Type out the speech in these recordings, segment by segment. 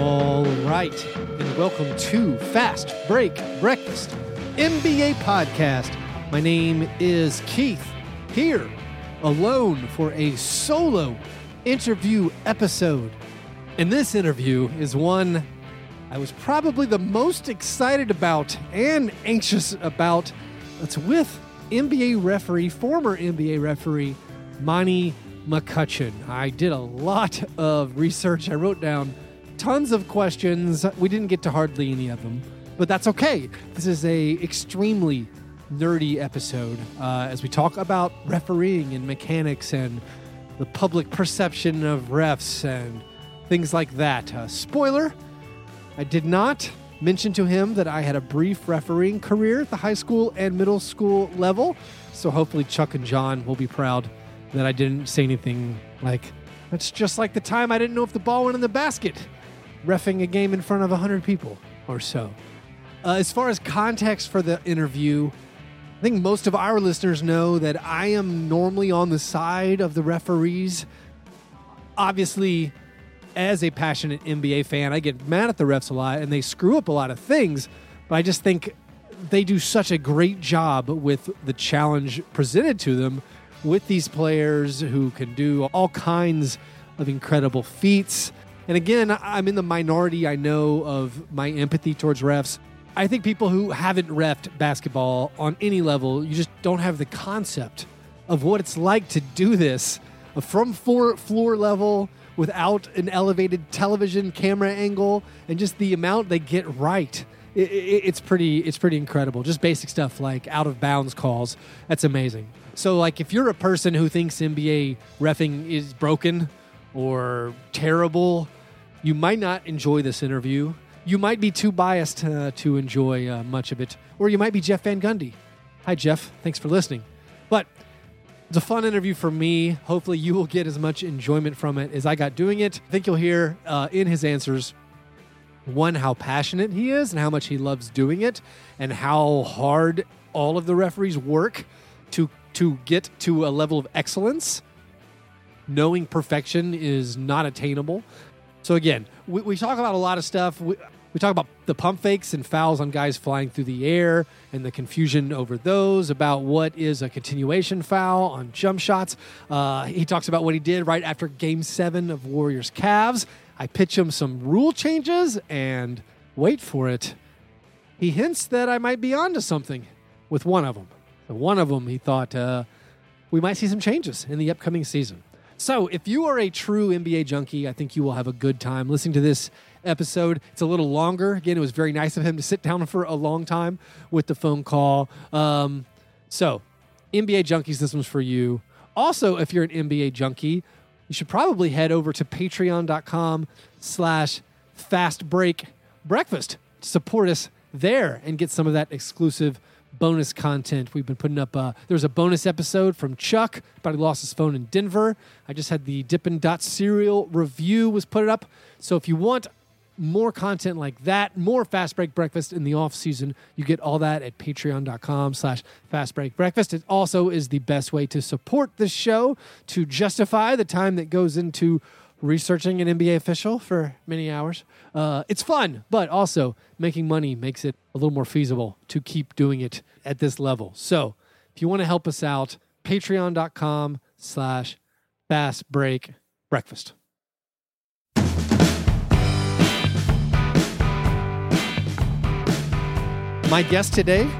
All right, and welcome to Fast Break Breakfast NBA podcast. My name is Keith, here alone for a solo interview episode. And this interview is one I was probably the most excited about and anxious about. It's with NBA referee, former NBA referee, Monty McCutchen. I did a lot of research. I wrote down tons of questions. We didn't get to hardly any of them, but that's okay. This is a extremely nerdy episode uh, as we talk about refereeing and mechanics and the public perception of refs and things like that. Uh, spoiler: I did not mention to him that I had a brief refereeing career at the high school and middle school level. So hopefully Chuck and John will be proud that I didn't say anything like, that's just like the time I didn't know if the ball went in the basket, refing a game in front of 100 people or so. Uh, as far as context for the interview, I think most of our listeners know that I am normally on the side of the referees. Obviously, as a passionate NBA fan, I get mad at the refs a lot and they screw up a lot of things, but I just think they do such a great job with the challenge presented to them with these players who can do all kinds of incredible feats. And again, I'm in the minority, I know, of my empathy towards refs. I think people who haven't refed basketball on any level, you just don't have the concept of what it's like to do this from floor, floor level without an elevated television camera angle and just the amount they get right. It, it, it's pretty it's pretty incredible. Just basic stuff like out of bounds calls. That's amazing. So like if you're a person who thinks NBA refing is broken or terrible, you might not enjoy this interview. You might be too biased uh, to enjoy uh, much of it, or you might be Jeff Van Gundy. Hi Jeff, thanks for listening. But it's a fun interview for me. Hopefully, you will get as much enjoyment from it as I got doing it. I think you'll hear uh, in his answers one, how passionate he is and how much he loves doing it, and how hard all of the referees work to to get to a level of excellence. Knowing perfection is not attainable. So again, we, we talk about a lot of stuff. We, we talk about the pump fakes and fouls on guys flying through the air and the confusion over those, about what is a continuation foul on jump shots. Uh, he talks about what he did right after game seven of Warriors Cavs. I pitch him some rule changes and wait for it. He hints that I might be onto something with one of them. One of them, he thought uh, we might see some changes in the upcoming season. So, if you are a true NBA junkie, I think you will have a good time listening to this episode. It's a little longer. Again, it was very nice of him to sit down for a long time with the phone call. Um, so, NBA junkies, this one's for you. Also, if you're an NBA junkie, you should probably head over to patreon.com slash fast break breakfast to support us there and get some of that exclusive bonus content. We've been putting up. Uh, there was a bonus episode from Chuck about he lost his phone in Denver. I just had the Dippin' Dot cereal review was put up. So if you want more content like that, more Fast Break Breakfast in the off season, you get all that at patreon.com slash fast break breakfast. It also is the best way to support this show to justify the time that goes into researching an NBA official for many hours. Uh, it's fun, but also making money makes it a little more feasible to keep doing it at this level. So if you want to help us out, patreon.com slash fast break breakfast. My guest today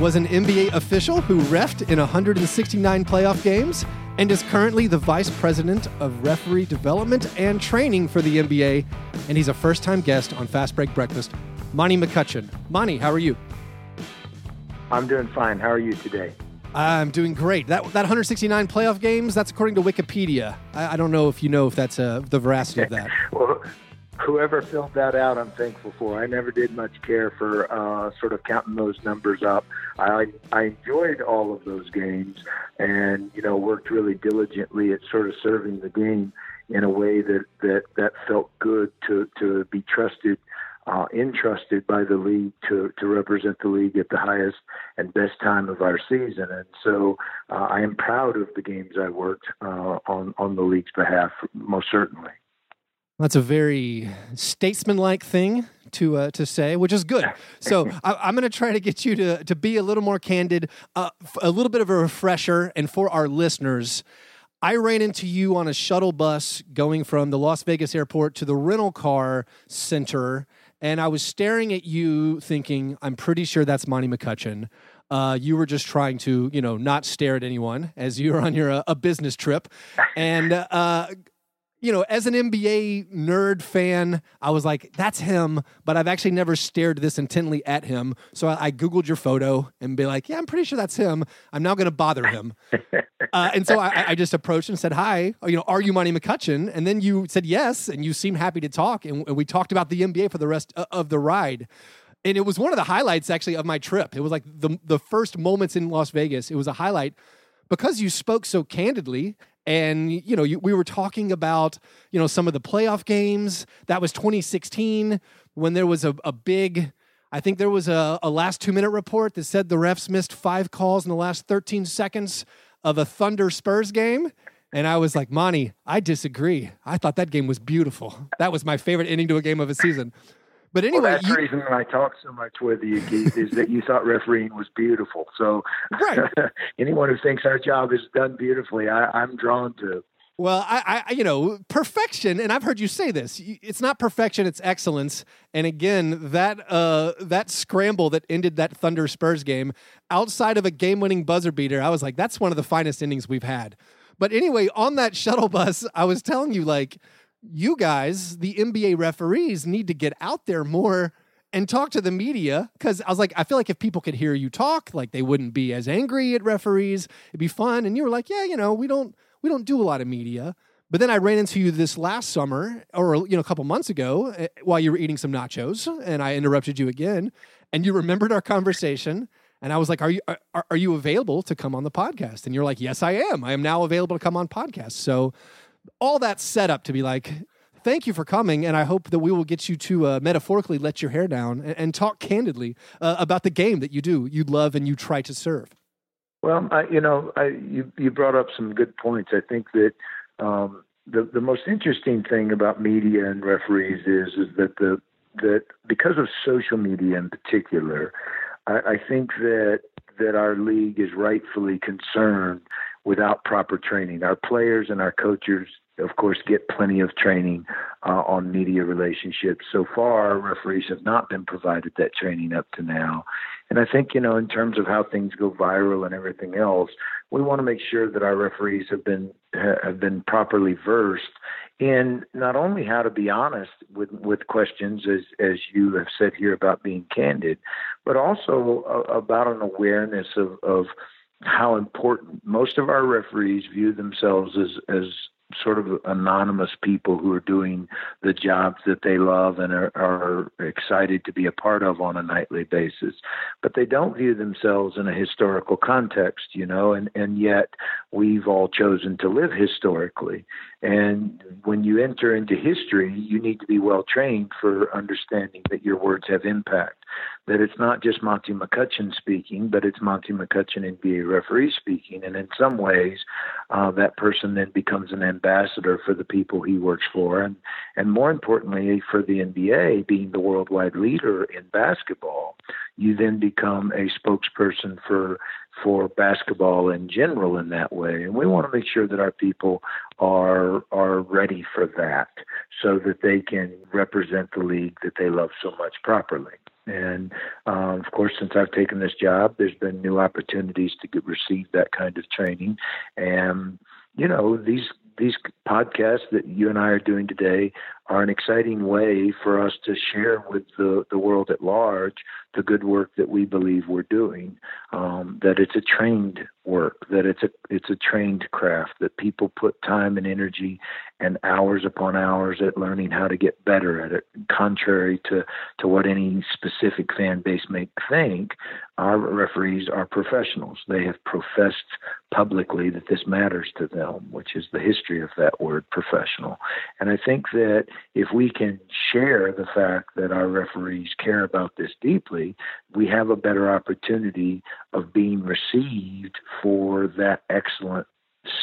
was an NBA official who refed in 169 playoff games and is currently the vice president of referee development and training for the NBA. And he's a first time guest on Fast Break Breakfast, Monty McCutchen. Monty, how are you? I'm doing fine. How are you today? I'm doing great. That that 169 playoff games. That's according to Wikipedia. I, I don't know if you know if that's uh, the veracity of that. well, whoever filled that out, I'm thankful for. I never did much care for uh, sort of counting those numbers up. I I enjoyed all of those games, and you know worked really diligently at sort of serving the game in a way that that that felt good to to be trusted uh, entrusted by the league to, to represent the league at the highest and best time of our season. And so uh, I am proud of the games I worked uh, on, on the league's behalf, most certainly. That's a very statesmanlike thing to uh, to say, which is good. So I, am going to try to get you to to be a little more candid, uh, a little bit of a refresher, and for our listeners. I ran into you on a shuttle bus going from the Las Vegas airport to the rental car center and I was staring at you, thinking, I'm pretty sure that's Monty McCutchen. Uh, you were just trying to, you know, not stare at anyone as you were on your uh, a business trip, and uh, you know, as an NBA nerd fan, I was like, that's him, but I've actually never stared this intently at him. So I, I Googled your photo and be like, yeah, I'm pretty sure that's him. I'm now going to bother him. uh, and so I, I, just approached and said, hi, you know, are you Monty McCutchen? And then you said yes, and you seemed happy to talk. And, and we talked about the NBA for the rest uh, of the ride. And it was one of the highlights actually of my trip. It was like the, the first moments in Las Vegas. It was a highlight because you spoke so candidly and you know you, we were talking about you know some of the playoff games. That was 2016 when there was a, a big i think there was a, a last two minute report that said the refs missed five calls in the last 13 seconds of a thunder spurs game. And i was like monty i disagree. I thought that game was beautiful. That was my favorite ending to a game of a season but anyway, well, that's you, the reason I talk so much with you, Keith, is that you thought refereeing was beautiful. So right. anyone who thinks our job is done beautifully, I, I'm drawn to. Well, I, I, you know, perfection, and I've heard you say this. It's not perfection; it's excellence. And again, that uh, that scramble that ended that Thunder Spurs game, outside of a game-winning buzzer beater, I was like, that's one of the finest innings we've had. But anyway, on that shuttle bus, I was telling you, like, you guys, the NBA referees, need to get out there more and talk to the media because I was like, I feel like if people could hear you talk, like they wouldn't be as angry at referees. It'd be fun. And you were like, yeah, you know, we don't we don't do a lot of media. But then I ran into you this last summer, or you know, a couple months ago, eh, while you were eating some nachos, and I interrupted you again, and you remembered our conversation. And I was like, "Are you are, are you available to come on the podcast?" And you're like, "Yes, I am. I am now available to come on podcast." So all that set up to be like, thank you for coming, and I hope that we will get you to uh, metaphorically let your hair down and, and talk candidly uh, about the game that you do, you love, and you try to serve. Well, I, you know, I, you you brought up some good points. I think that um, the the most interesting thing about media and referees is is that the that because of social media in particular, I, I think that that our league is rightfully concerned without proper training. Our players and our coaches, of course, get plenty of training uh, on media relationships. So far, referees have not been provided that training up to now. And I think, you know, in terms of how things go viral and everything else, we want to make sure that our referees have been have been properly versed in not only how to be honest with with questions as as you have said here about being candid, but also uh, about an awareness of of how important most of our referees view themselves as as sort of anonymous people who are doing the jobs that they love and are, are, excited to be a part of on a nightly basis. But they don't view themselves in a historical context, you know, and, and yet we've all chosen to live historically. And when you enter into history, you need to be well trained for understanding that your words have impact. That it's not just Monty McCutchen speaking, but it's Monty McCutchen NBA referee speaking. And in some ways, uh, that person then becomes an ambassador for the people he works for. And, and more importantly, for the NBA being the worldwide leader in basketball, you then become a spokesperson for for basketball in general in that way. And we want to make sure that our people are are ready for that so that they can represent the league that they love so much properly. And um, of course, since I've taken this job, there's been new opportunities to get, receive that kind of training. And you know, these these podcasts that you and I are doing today are an exciting way for us to share with the, the world at large the good work that we believe we're doing. Um, that it's a trained work, that it's a it's a trained craft, that people put time and energy and hours upon hours at learning how to get better at it. Contrary to to what any specific fan base may think, our referees are professionals. They have professed publicly that this matters to them, which is the history of that word professional. And I think that if we can share the fact that our referees care about this deeply, we have a better opportunity of being received for that excellent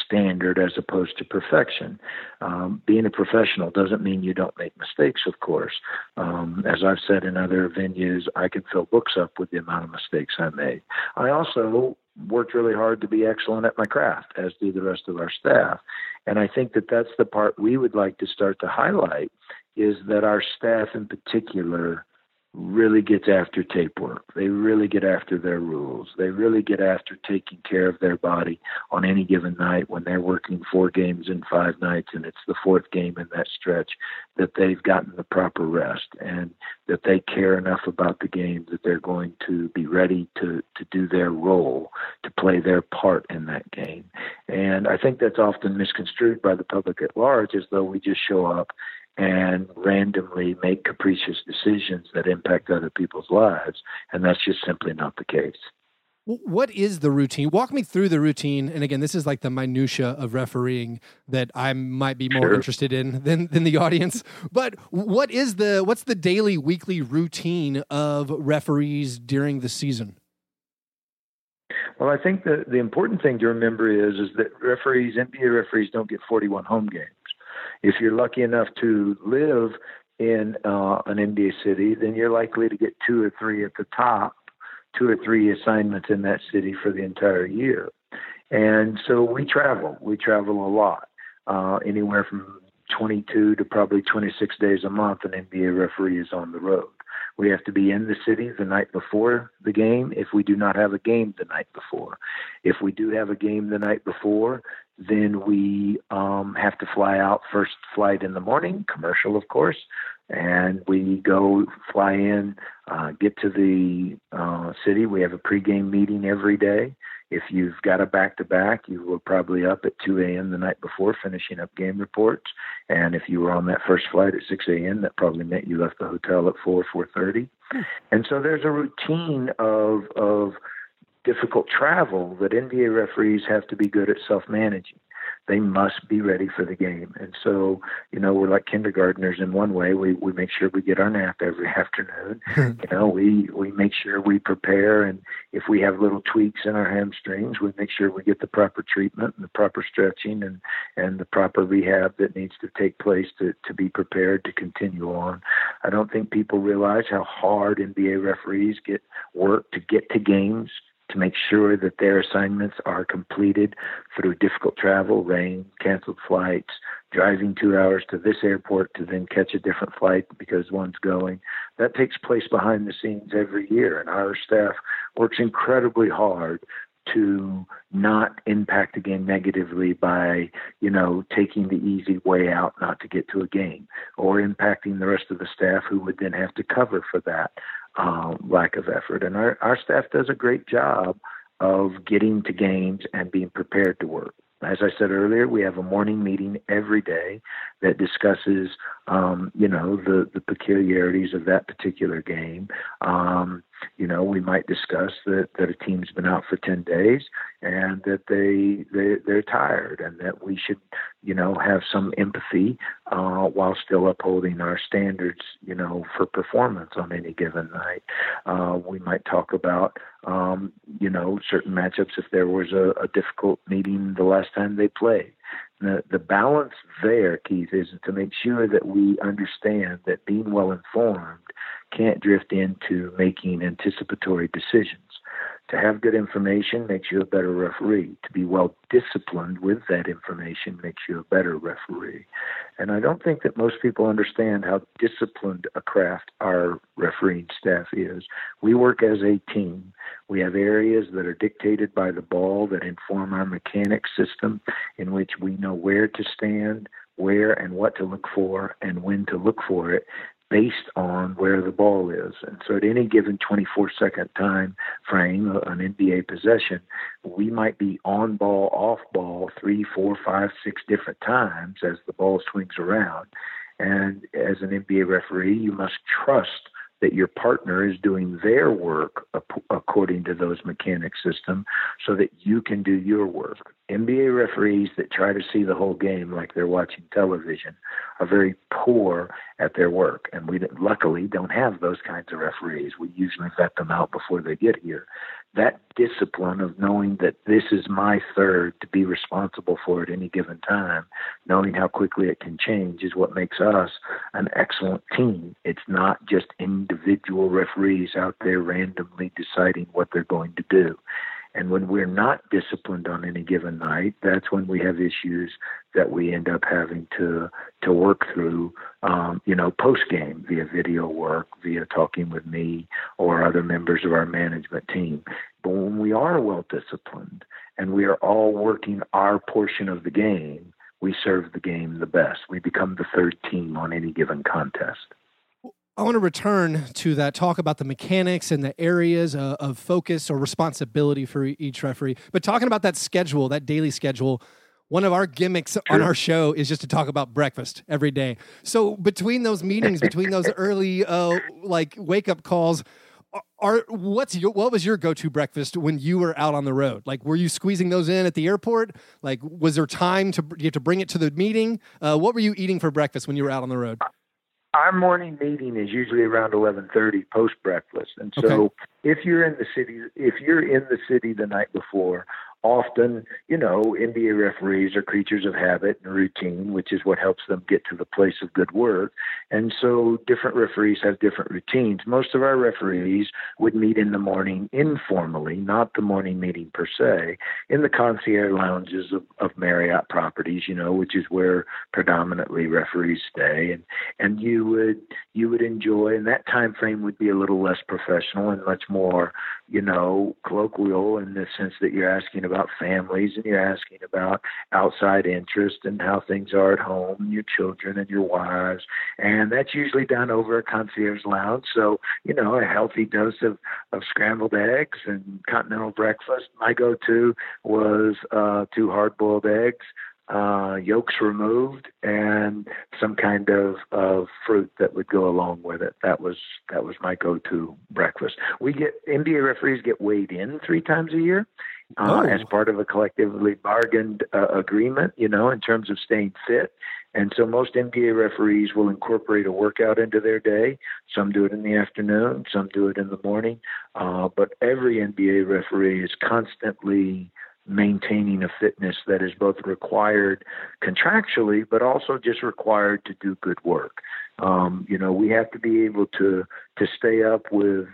standard as opposed to perfection. Um, being a professional doesn't mean you don't make mistakes, of course. Um, as I've said in other venues, I can fill books up with the amount of mistakes I made. I also worked really hard to be excellent at my craft, as do the rest of our staff. And I think that that's the part we would like to start to highlight is that our staff in particular really gets after tape work. They really get after their rules. They really get after taking care of their body on any given night when they're working four games in five nights and it's the fourth game in that stretch that they've gotten the proper rest and that they care enough about the game that they're going to be ready to, to do their role, to play their part in that game. And I think that's often misconstrued by the public at large as though we just show up and randomly make capricious decisions that impact other people's lives. And that's just simply not the case. What is the routine? Walk me through the routine. And again, this is like the minutia of refereeing that I might be more sure. interested in than, than the audience. But what is the what's the daily, weekly routine of referees during the season? Well, I think the the important thing to remember is is that referees, NBA referees, don't get 41 home games. If you're lucky enough to live in uh, an NBA city, then you're likely to get two or three at the top, two or three assignments in that city for the entire year. And so we travel. We travel a lot, uh, anywhere from 22 to probably 26 days a month. An NBA referee is on the road. We have to be in the city the night before the game if we do not have a game the night before. If we do have a game the night before, then we um, have to fly out first flight in the morning, commercial, of course, and we go fly in, uh, get to the uh, city. We have a pregame meeting every day. If you've got a back to back, you were probably up at 2 a.m. the night before finishing up game reports. And if you were on that first flight at 6 a.m., that probably meant you left the hotel at 4, 4.30. Hmm. And so there's a routine of, of difficult travel that NBA referees have to be good at self managing they must be ready for the game. And so, you know, we're like kindergartners in one way. We we make sure we get our nap every afternoon. you know, we we make sure we prepare, and if we have little tweaks in our hamstrings, we make sure we get the proper treatment and the proper stretching and and the proper rehab that needs to take place to to be prepared to continue on. I don't think people realize how hard NBA referees get work to get to games to make sure that their assignments are completed through difficult travel, rain, canceled flights, driving two hours to this airport to then catch a different flight because one's going. That takes place behind the scenes every year, and our staff works incredibly hard to not impact the game negatively by, you know, taking the easy way out not to get to a game or impacting the rest of the staff who would then have to cover for that uh, lack of effort. And our, our staff does a great job of getting to games and being prepared to work. As I said earlier, we have a morning meeting every day that discusses, um, you know, the, the peculiarities of that particular game. Um, you know, we might discuss that, that a team's been out for 10 days and that they, they, they're tired and that we should, you know, have some empathy uh, while still upholding our standards, you know, for performance on any given night. Uh, we might talk about, um, you know, certain matchups if there was a, a difficult meeting the last time they played. The, the balance there, Keith, is to make sure that we understand that being well informed can't drift into making anticipatory decisions. To have good information makes you a better referee. To be well disciplined with that information makes you a better referee. And I don't think that most people understand how disciplined a craft our refereeing staff is. We work as a team. We have areas that are dictated by the ball that inform our mechanics system, in which we know where to stand, where and what to look for and when to look for it based on where the ball is. And so at any given 24 second time frame, uh, an NBA possession, we might be on ball, off ball three, four, five, six different times as the ball swings around. And as an NBA referee, you must trust that your partner is doing their work according to those mechanic system so that you can do your work. NBA referees that try to see the whole game like they're watching television are very poor at their work. And we luckily don't have those kinds of referees. We usually vet them out before they get here that discipline of knowing that this is my third to be responsible for at any given time, knowing how quickly it can change is what makes us an excellent team. It's not just individual referees out there randomly deciding what they're going to do. And when we're not disciplined on any given night, that's when we have issues that we end up having to to work through, um, you know, post game via video work, via talking with me or other members of our management team. But when we are well disciplined and we are all working our portion of the game, we serve the game the best. We become the third team on any given contest. I want to return to that talk about the mechanics and the areas of, of focus or responsibility for each referee. But talking about that schedule, that daily schedule, one of our gimmicks on our show is just to talk about breakfast every day. So between those meetings, between those early uh, like wake up calls, are what's your what was your go to breakfast when you were out on the road? Like, were you squeezing those in at the airport? Like, was there time to you have to bring it to the meeting? Uh, what were you eating for breakfast when you were out on the road? Our morning meeting is usually around 11:30 post breakfast. And so okay. if you're in the city if you're in the city the night before, often, you know, NBA referees are creatures of habit and routine, which is what helps them get to the place of good work. And so different referees have different routines. Most of our referees would meet in the morning informally, not the morning meeting per se, in the concierge lounges of, of Marriott properties, you know, which is where predominantly referees stay. And and you would you would enjoy and that time frame would be a little less professional and much more, you know, colloquial in the sense that you're asking about about families and you're asking about outside interest and how things are at home and your children and your wives. And that's usually done over a concierge lounge. So, you know, a healthy dose of, of scrambled eggs and continental breakfast. My go to was uh, two hard boiled eggs, uh, yolks removed, and some kind of, of fruit that would go along with it. That was that was my go-to breakfast. We get NBA referees get weighed in three times a year, uh, oh. as part of a collectively bargained uh, agreement, you know, in terms of staying fit. And so most NBA referees will incorporate a workout into their day. Some do it in the afternoon, some do it in the morning. Uh, but every NBA referee is constantly maintaining a fitness that is both required contractually, but also just required to do good work. Um, you know, we have to be able to to stay up with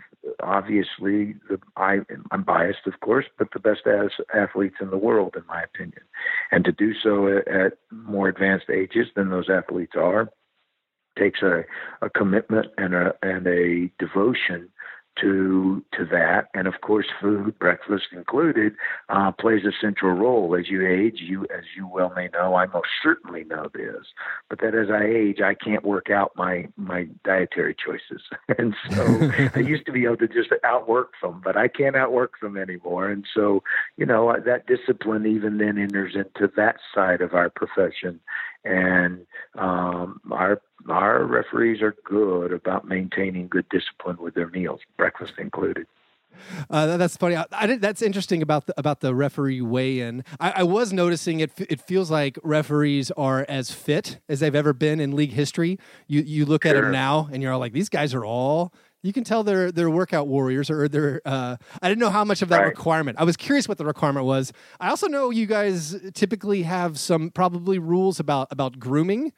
obviously the I I'm biased, of course, but the best as athletes in the world, in my opinion, and to do so at, at more advanced ages than those athletes are takes a, a commitment and a and a devotion to to that, and of course, food, breakfast included, uh, plays a central role. As you age. You, as you well may know, I most certainly know this, but that as I age, I can't work out my my dietary choices, and so I used to be able to just outwork them, but I can't outwork them anymore, and so you know that discipline even then enters into that side of our profession, and um, our our referees are good about maintaining good discipline with their meals, breakfast included. Uh, that's funny. I, I did, that's interesting about the, about the referee weigh-in. I, I, was noticing it. It feels like referees are as fit as they've ever been in league history. You you look sure. at them now, and you're all like, these guys are all. You can tell they're they're workout warriors, or they're. Uh, I didn't know how much of that right. requirement. I was curious what the requirement was. I also know you guys typically have some probably rules about about grooming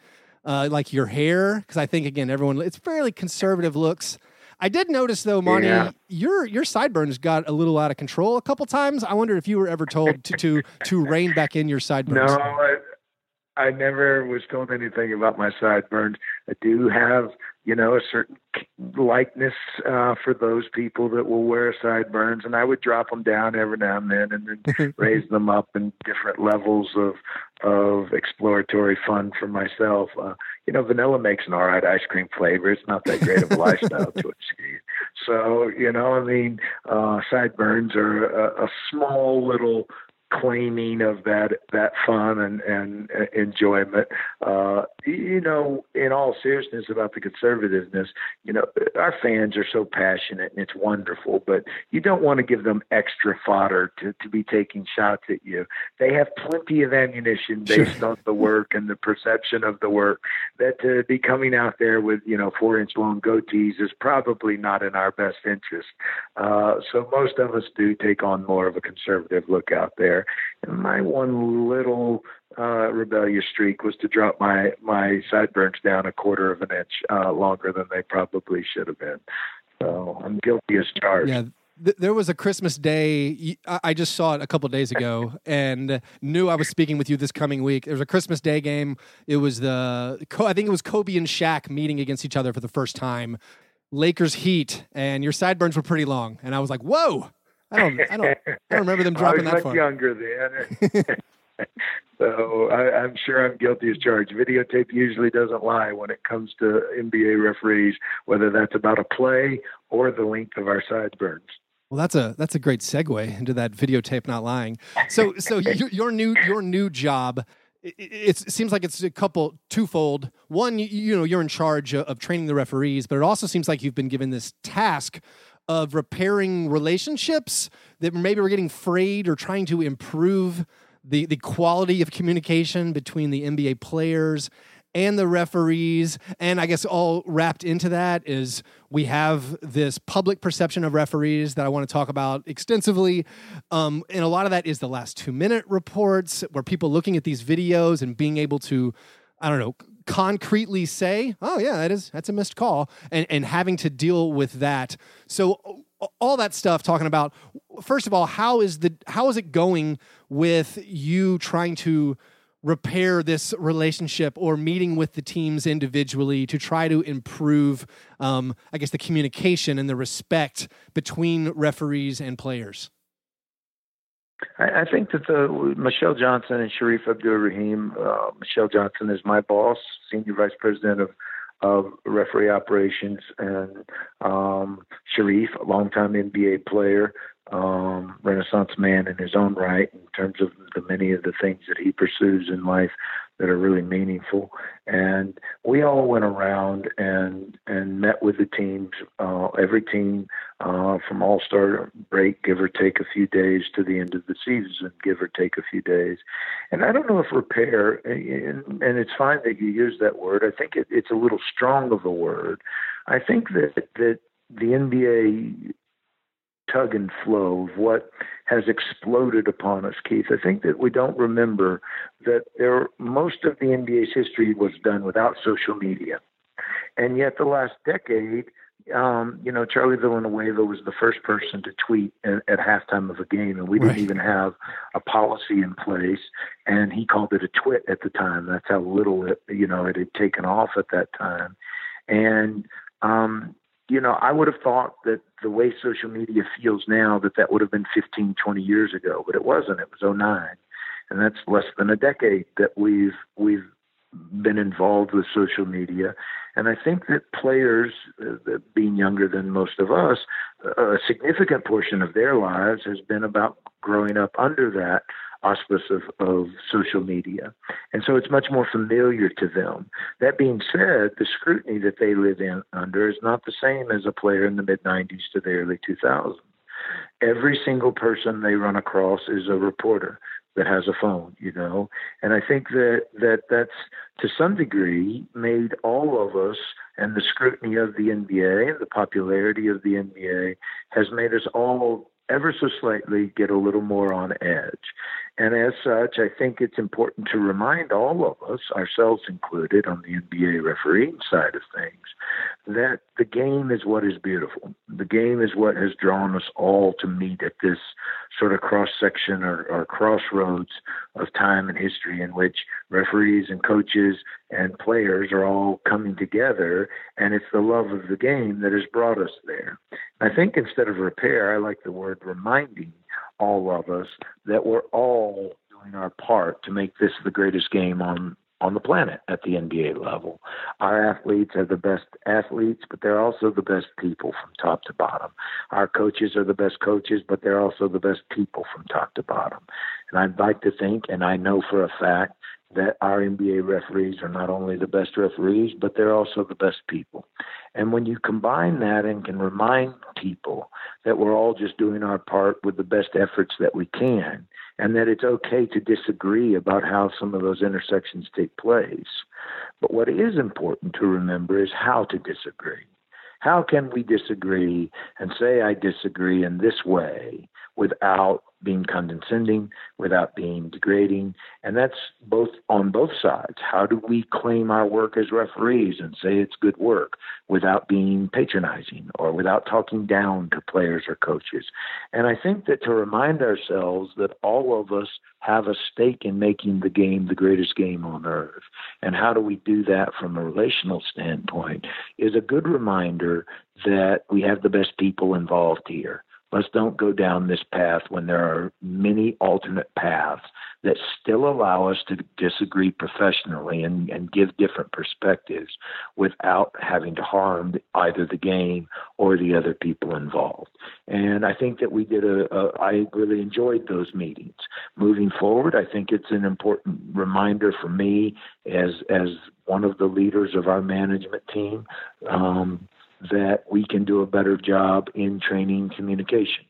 uh, like your hair, because I think again, everyone it's fairly conservative looks. I did notice though, Monty, yeah. your your sideburns got a little out of control a couple times. I wonder if you were ever told to to, to rein back in your sideburns. No, I never was told anything about my sideburns. I do have, you know, a certain likeness uh, for those people that will wear sideburns, and I would drop them down every now and then, and then raise them up in different levels of of exploratory fun for myself. Uh, you know, vanilla makes an all right ice cream flavor. It's not that great of a lifestyle to achieve. So, you know, I mean, uh, sideburns are a, a small little claiming of that that fun and and enjoyment. Uh, you know, in all seriousness about the conservativeness, you know, our fans are so passionate and it's wonderful, but you don't want to give them extra fodder to to be taking shots at you. They have plenty of ammunition based sure. on the work and the perception of the work. That to be coming out there with you know four inch long goatees is probably not in our best interest. Uh, so most of us do take on more of a conservative look out there. And my one little uh, rebellious streak was to drop my my sideburns down a quarter of an inch uh, longer than they probably should have been. So I'm guilty as charged. Yeah. there was a Christmas Day. I just saw it a couple days ago, and knew I was speaking with you this coming week. There was a Christmas Day game. It was the I think it was Kobe and Shaq meeting against each other for the first time. Lakers Heat, and your sideburns were pretty long, and I was like, "Whoa, I don't, I don't, I don't remember them dropping I was that much younger then. so I, am sure I'm guilty as charged. Videotape usually doesn't lie when it comes to NBA referees, whether that's about a play or the length of our sideburns. Well, that's a that's a great segue into that videotape not lying. So so your, your new your new job. It, seems like it's a couple twofold. One, you know, you're in charge of training the referees, but it also seems like you've been given this task of repairing relationships that maybe we're getting frayed or trying to improve the, the quality of communication between the NBA players and the referees. And I guess all wrapped into that is we have this public perception of referees that I want to talk about extensively. Um, and a lot of that is the last two minute reports where people looking at these videos and being able to, I don't know, concretely say, "Oh yeah, that is that's a missed call," and and having to deal with that. So all that stuff talking about first of all, how is the how is it going with you trying to repair this relationship or meeting with the teams individually to try to improve um, i guess the communication and the respect between referees and players I, I think that the Michelle Johnson and Shareef Abdur-Rahim. Uh, Michelle Johnson is my boss, senior vice president of of referee operations, and um, Shareef, a longtime NBA player, um, renaissance man in his own right in terms of the many of the things that he pursues in life that are really meaningful. And we all went around and and met with the teams, uh, every team uh, from All Star break, give or take a few days to the end of the season, give or take a few days. And I don't know if repair, and, and it's fine that you use that word. I think it, it's a little strong of a word. I think that that the NBA tug and flow of what has exploded upon us, Keith. I think that we don't remember that there most of the NBA's history was done without social media. And yet the last decade, um, you know, Charlie Villanueva was the first person to tweet at, at halftime of a game, and we didn't even have a policy in place. And he called it a twit at the time. That's how little it, you know, it had taken off at that time. And um, you know, I would have thought that the way social media feels now that that would have been 15, 20 years ago, but it wasn't. It was 09. And that's less than a decade that we've we've been involved with social media. And I think that players, uh, being younger than most of us, a significant portion of their lives has been about growing up under that auspice of, of social media. And so it's much more familiar to them. That being said, the scrutiny that they live in under is not the same as a player in the mid 90s to the early 2000s. Every single person they run across is a reporter that has a phone, you know. And I think that that that's to some degree made all of us and the scrutiny of the NBA and the popularity of the NBA has made us all ever so slightly get a little more on edge. And as such, I think it's important to remind all of us, ourselves included, on the NBA refereeing side of things, that the game is what is beautiful. The game is what has drawn us all to meet at this sort of cross section or, or crossroads of time and history in which referees and coaches and players are all coming together, and it's the love of the game that has brought us there. I think instead of repair, I like the word reminding all of us that we're all doing our part to make this the greatest game on on the planet at the NBA level. Our athletes are the best athletes, but they're also the best people from top to bottom. Our coaches are the best coaches, but they're also the best people from top to bottom. And I'd like to think, and I know for a fact, that our NBA referees are not only the best referees, but they're also the best people. And when you combine that and can remind people that we're all just doing our part with the best efforts that we can, and that it's okay to disagree about how some of those intersections take place. But what is important to remember is how to disagree. How can we disagree and say, I disagree in this way without being condescending, without being degrading. And that's both on both sides. How do we claim our work as referees and say it's good work without being patronizing or without talking down to players or coaches? And I think that to remind ourselves that all of us have a stake in making the game the greatest game on earth. And how do we do that from a relational standpoint is a good reminder that we have the best people involved here Let's don't go down this path when there are many alternate paths that still allow us to disagree professionally and, and give different perspectives without having to harm either the game or the other people involved. And I think that we did a, a I really enjoyed those meetings. Moving forward, I think it's an important reminder for me as as one of the leaders of our management team um, that we can do a better job in training communication,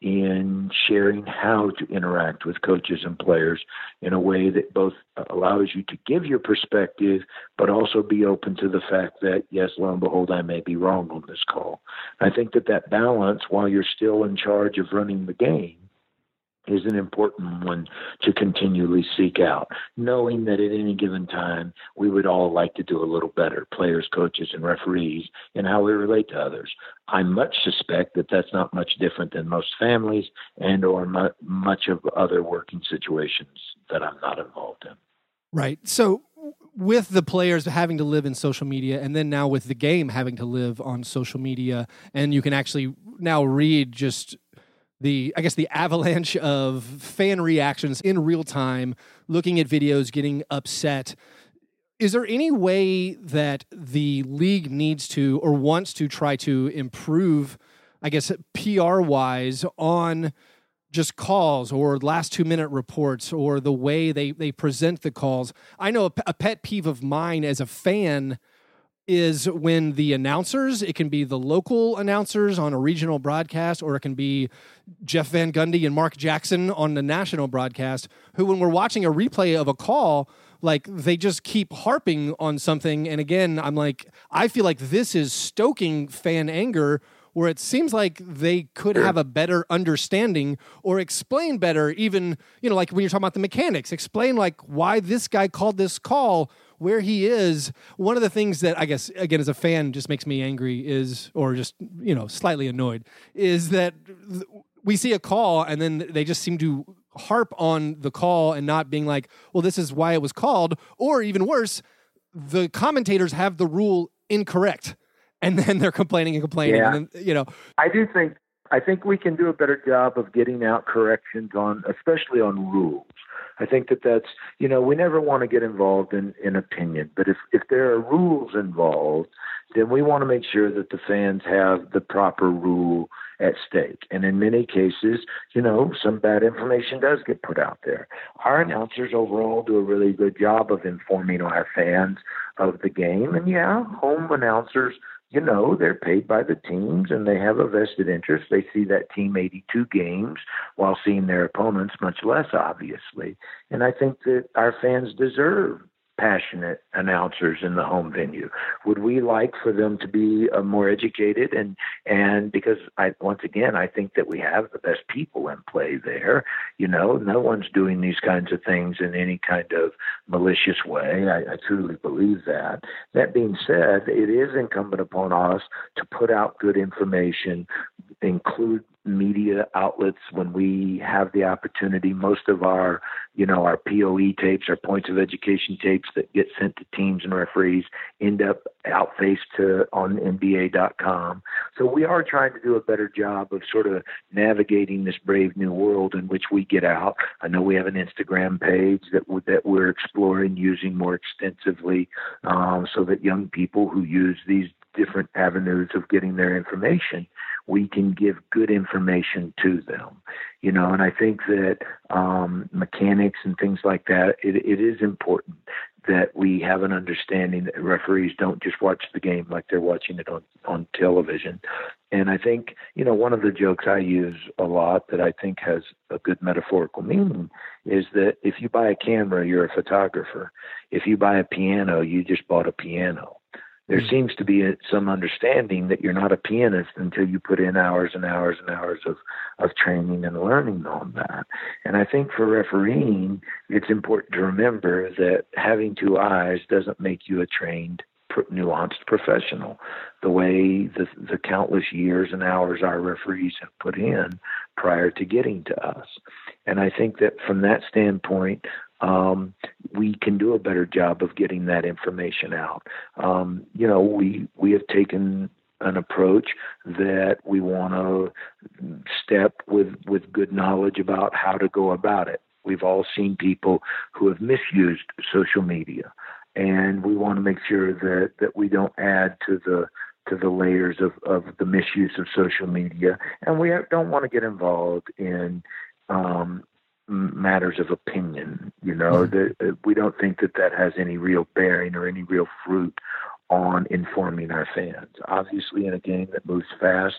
in sharing how to interact with coaches and players in a way that both allows you to give your perspective, but also be open to the fact that, yes, lo and behold, I may be wrong on this call. I think that that balance, while you're still in charge of running the game, is an important one to continually seek out, knowing that at any given time we would all like to do a little better, players, coaches, and referees, in how we relate to others. I much suspect that that's not much different than most families and or mu- much of other working situations that I'm not involved in. Right. So with the players having to live in social media and then now with the game having to live on social media and you can actually now read just the I guess the avalanche of fan reactions in real time, looking at videos, getting upset. Is there any way that the league needs to or wants to try to improve, I guess, PR wise on just calls or last two minute reports or the way they, they present the calls? I know a, a pet peeve of mine as a fan is when the announcers, it can be the local announcers on a regional broadcast, or it can be Jeff Van Gundy and Mark Jackson on the national broadcast, who, when we're watching a replay of a call, like they just keep harping on something. And again, I'm like, I feel like this is stoking fan anger where it seems like they could have a better understanding or explain better, even, you know, like when you're talking about the mechanics, explain like why this guy called this call where he is, one of the things that I guess again as a fan just makes me angry is, or just you know slightly annoyed, is that we see a call and then they just seem to harp on the call and not being like, well, this is why it was called, or even worse, the commentators have the rule incorrect, and then they're complaining and complaining. Yeah. And then, you know, I do think I think we can do a better job of getting out corrections on, especially on rules. I think that that's you know we never want to get involved in in opinion, but if if there are rules involved, then we want to make sure that the fans have the proper rule at stake. And in many cases, you know, some bad information does get put out there. Our announcers overall do a really good job of informing our fans of the game. And yeah, home announcers you know, they're paid by the teams and they have a vested interest. They see that team 82 games while seeing their opponents much less, obviously. And I think that our fans deserve passionate announcers in the home venue. Would we like for them to be uh, more educated and and because I once again I think that we have the best people in play there. You know, no one's doing these kinds of things in any kind of malicious way. I, I truly believe that. That being said, it is incumbent upon us to put out good information, include media outlets when we have the opportunity. Most of our, you know, our POE tapes, our points of education tapes that get sent to teams and referees end up outfaced to on NBA.com. So we are trying to do a better job of sort of navigating this brave new world in which we get out. I know we have an Instagram page that that we're exploring using more extensively, um, so that young people who use these different avenues of getting their information, we can give good information to them. You know, and I think that um, mechanics and things like that, it, it is important that we have an understanding that referees don't just watch the game like they're watching it on, on television. And I think, you know, one of the jokes I use a lot that I think has a good metaphorical meaning is that if you buy a camera, you're a photographer. If you buy a piano, you just bought a piano there mm seems to be a, some understanding that you're not a pianist until you put in hours and hours and hours of, of training and learning on that. And I think for refereeing, it's important to remember that having two eyes doesn't make you a trained nuanced professional the way the, the countless years and hours our referees have put in prior to getting to us. And I think that from that standpoint, um, we can do a better job of getting that information out. Um, you know, we we have taken an approach that we want to step with with good knowledge about how to go about it. We've all seen people who have misused social media, and we want to make sure that that we don't add to the to the layers of, of the misuse of social media, and we don't want to get involved in um, matters of opinion. You know, mm-hmm. that uh, we don't think that that has any real bearing or any real fruit on informing our fans. Obviously, in a game that moves fast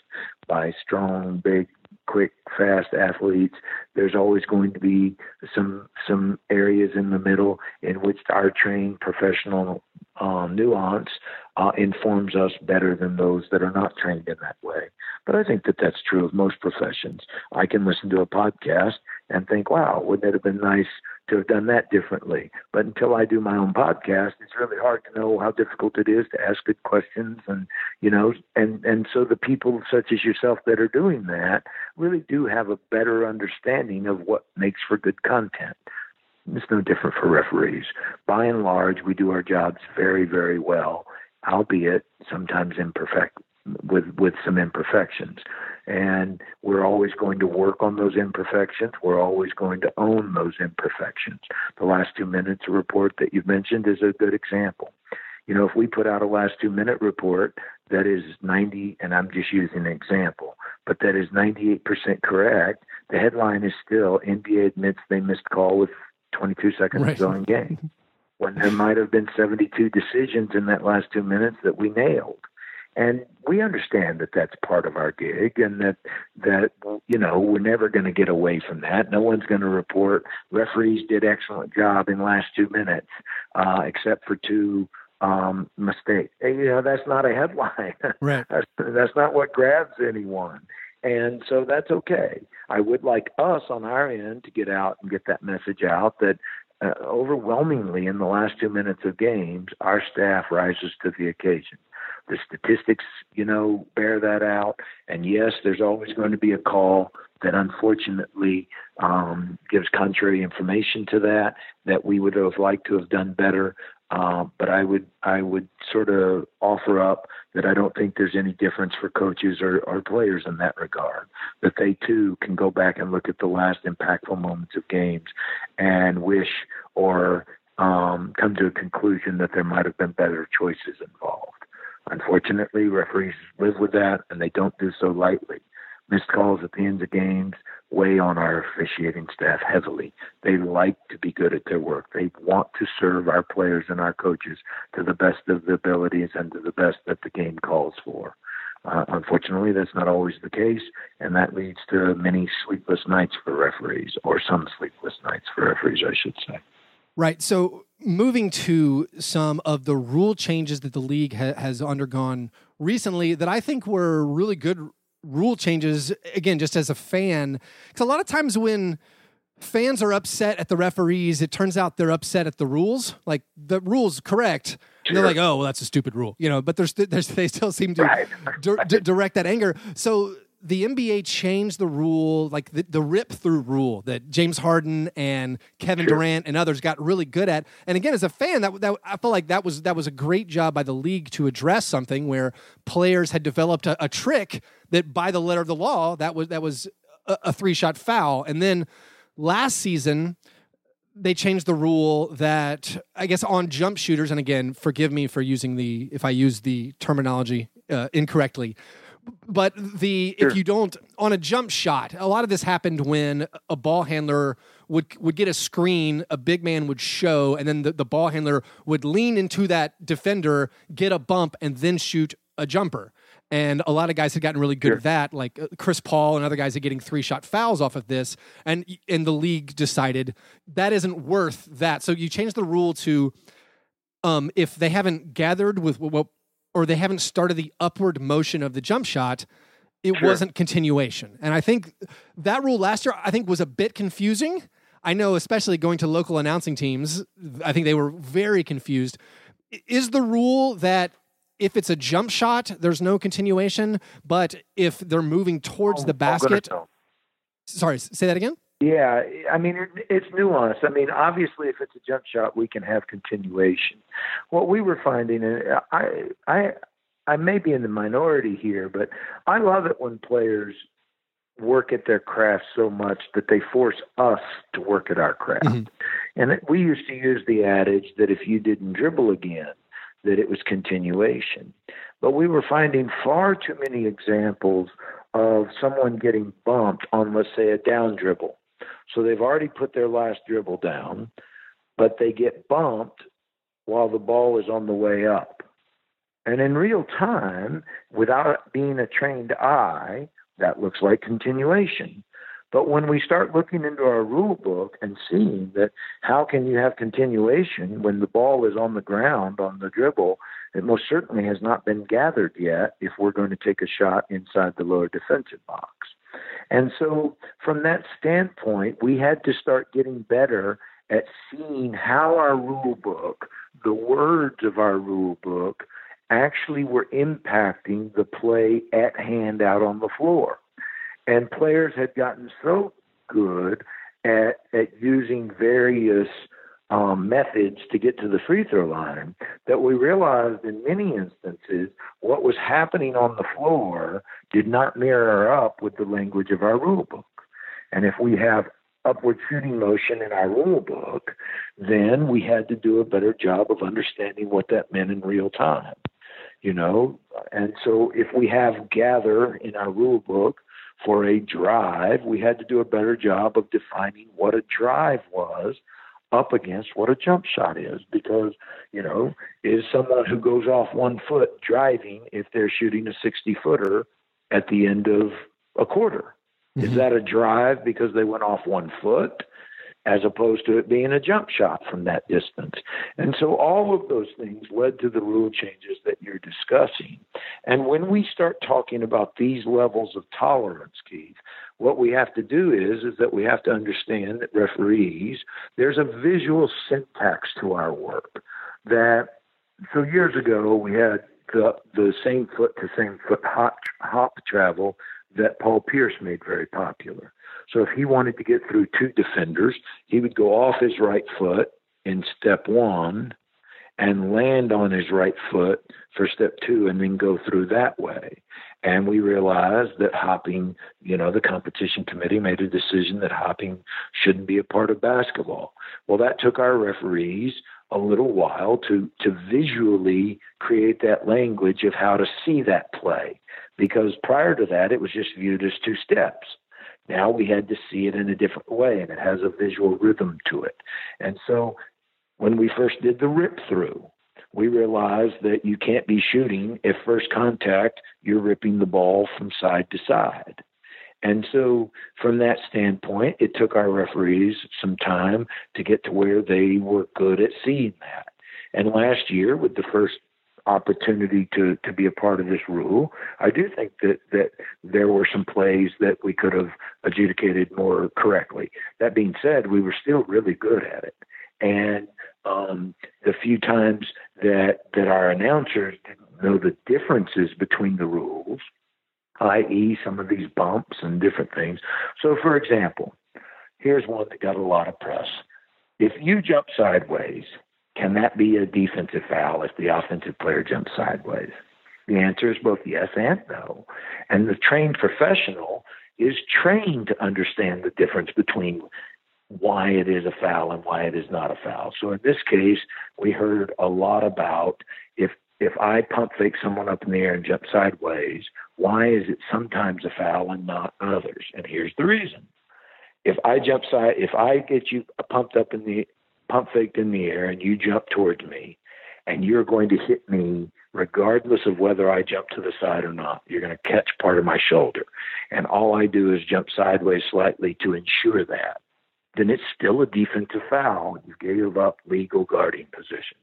by strong, big, quick, fast athletes, there's always going to be some some areas in the middle in which our trained professional uh, nuance uh, informs us better than those that are not trained in that way. But I think that that's true of most professions. I can listen to a podcast and think, wow, wouldn't it have been nice to have done that differently? But until I do my own podcast, it's really hard to know how difficult it is to ask good questions and, you know, and, and so the people such as yourself that are doing that really do have a better understanding of what makes for good content. It's no different for referees. By and large, we do our jobs very, very well, albeit sometimes imperfect with with some imperfections and we're always going to work on those imperfections. We're always going to own those imperfections. The last two minutes report that you've mentioned is a good example. You know if we put out a last two minute report that is 90 and i'm just using an example but that is 98% correct the headline is still nba admits they missed call with 22 seconds right. to go in game when there might have been 72 decisions in that last two minutes that we nailed and we understand that that's part of our gig and that that you know we're never going to get away from that. No one's going to report referees did excellent job in last two minutes uh, except for two um, mistakes. You know that's not a headline. Right. That's, that's not what grabs anyone. And so that's okay. I would like us on our end to get out and get that message out that uh, overwhelmingly in the last two minutes of games our staff rises to the occasion the statistics, you know, bear that out. And yes, there's always going to be a call that unfortunately um, gives contrary information to that that we would have liked to have done better. Uh, but I would I would sort of offer up that I don't think there's any difference for coaches or, or players in that regard. That they too can go back and look at the last impactful moments of games and wish or um, come to a conclusion that there might have been better choices involved. Unfortunately, referees live with that and they don't do so lightly. Missed calls at the end of games weigh on our officiating staff heavily. They like to be good at their work. They want to serve our players and our coaches to the best of their abilities and to the best that the game calls for. Uh, unfortunately, that's not always the case, and that leads to many sleepless nights for referees, or some sleepless nights for referees, I should say. Right. So moving to some of the rule changes that the league ha- has undergone recently that I think were really good rule changes. Again, just as a fan, because a lot of times when fans are upset at the referees, it turns out they're upset at the rules. Like the rules correct. And they're like, oh, well, that's a stupid rule, you know. But there's, there's they still seem to right. di- direct that anger. So the NBA changed the rule, like the, the rip through rule that James Harden and Kevin Sure. Durant and others got really good at. And again, as a fan, that, that I felt like that was that was a great job by the league to address something where players had developed a, a trick that, by the letter of the law, that was that was a, a three shot foul. And then last season, they changed the rule that I guess on jump shooters, and again, forgive me for using the if I use the terminology uh, incorrectly, but the if you don't on a jump shot, a lot of this happened when a ball handler would would get a screen, a big man would show, and then the, the ball handler would lean into that defender, get a bump, and then shoot a jumper. And a lot of guys had gotten really good at that, like uh, Chris Paul and other guys are getting three shot fouls off of this. And and the league decided that isn't worth that. So you change the rule to um, if they haven't gathered with what or they haven't started the upward motion of the jump shot, it Sure. wasn't continuation. And I think that rule last year, I think, was a bit confusing. I know, especially going to local announcing teams, I think they were very confused. Is the rule that if it's a jump shot, there's no continuation, but if they're moving towards oh, the Oh, basket, sorry, say that again. Yeah, I mean it, it's nuanced. I mean, obviously, if it's a jump shot, we can have continuation. What we were finding, and I, I, I may be in the minority here, but I love it when players work at their craft so much that they force us to work at our craft. Mhm. And we used to use the adage that if you didn't dribble again, that it was continuation. But we were finding far too many examples of someone getting bumped on, let's say, a down dribble. So they've already put their last dribble down, but they get bumped while the ball is on the way up. And in real time, without being a trained eye, that looks like continuation. But when we start looking into our rule book and seeing that how can you have continuation when the ball is on the ground on the dribble, it most certainly has not been gathered yet if we're going to take a shot inside the lower defensive box. And so, from that standpoint, we had to start getting better at seeing how our rule book, the words of our rule book, actually were impacting the play at hand out on the floor. And players had gotten so good at, at using various um, methods to get to the free throw line that we realized in many instances what was happening on the floor did not mirror up with the language of our rule book. And if we have upward shooting motion in our rule book, then we had to do a better job of understanding what that meant in real time. You know, and so if we have gather in our rule book for a drive, we had to do a better job of defining what a drive was up against what a jump shot is because you know is someone who goes off one foot driving if they're shooting a 60 footer at the end of a quarter? Is mm-hmm. that a drive because they went off one foot as opposed to it being a jump shot from that distance and so all of those things led to the rule changes that you're discussing and when we start talking about these levels of tolerance keith what we have to do is is that we have to understand that referees there's a visual syntax to our work that so years ago we had the the same foot to same foot hop hop travel that Paul Pierce made very popular. So if he wanted to get through two defenders, he would go off his right foot in step 1 and land on his right foot for step 2 and then go through that way. And we realized that hopping, you know, the competition committee made a decision that hopping shouldn't be a part of basketball. Well, that took our referees a little while to to visually create that language of how to see that play because prior to that it was just viewed as two steps. Now we had to see it in a different way and it has a visual rhythm to it. And so when we first did the rip through, we realized that you can't be shooting if first contact you're ripping the ball from side to side. And so, from that standpoint, it took our referees some time to get to where they were good at seeing that. And last year, with the first opportunity to, to be a part of this rule, I do think that, that there were some plays that we could have adjudicated more correctly. That being said, we were still really good at it. And um, the few times that, that our announcers didn't know the differences between the rules, i.e., some of these bumps and different things. So, for example, here's one that got a lot of press. If you jump sideways, can that be a defensive foul if the offensive player jumps sideways? The answer is both yes and no. And the trained professional is trained to understand the difference between why it is a foul and why it is not a foul. So in this case, we heard a lot about if if I pump fake someone up in the air and jump sideways, why is it sometimes a foul and not others? And here's the reason. If I jump side if I get you pumped up in the pump faked in the air and you jump towards me and you're going to hit me regardless of whether I jump to the side or not. You're going to catch part of my shoulder. And all I do is jump sideways slightly to ensure that. Then it's still a defensive foul. You gave up legal guarding position.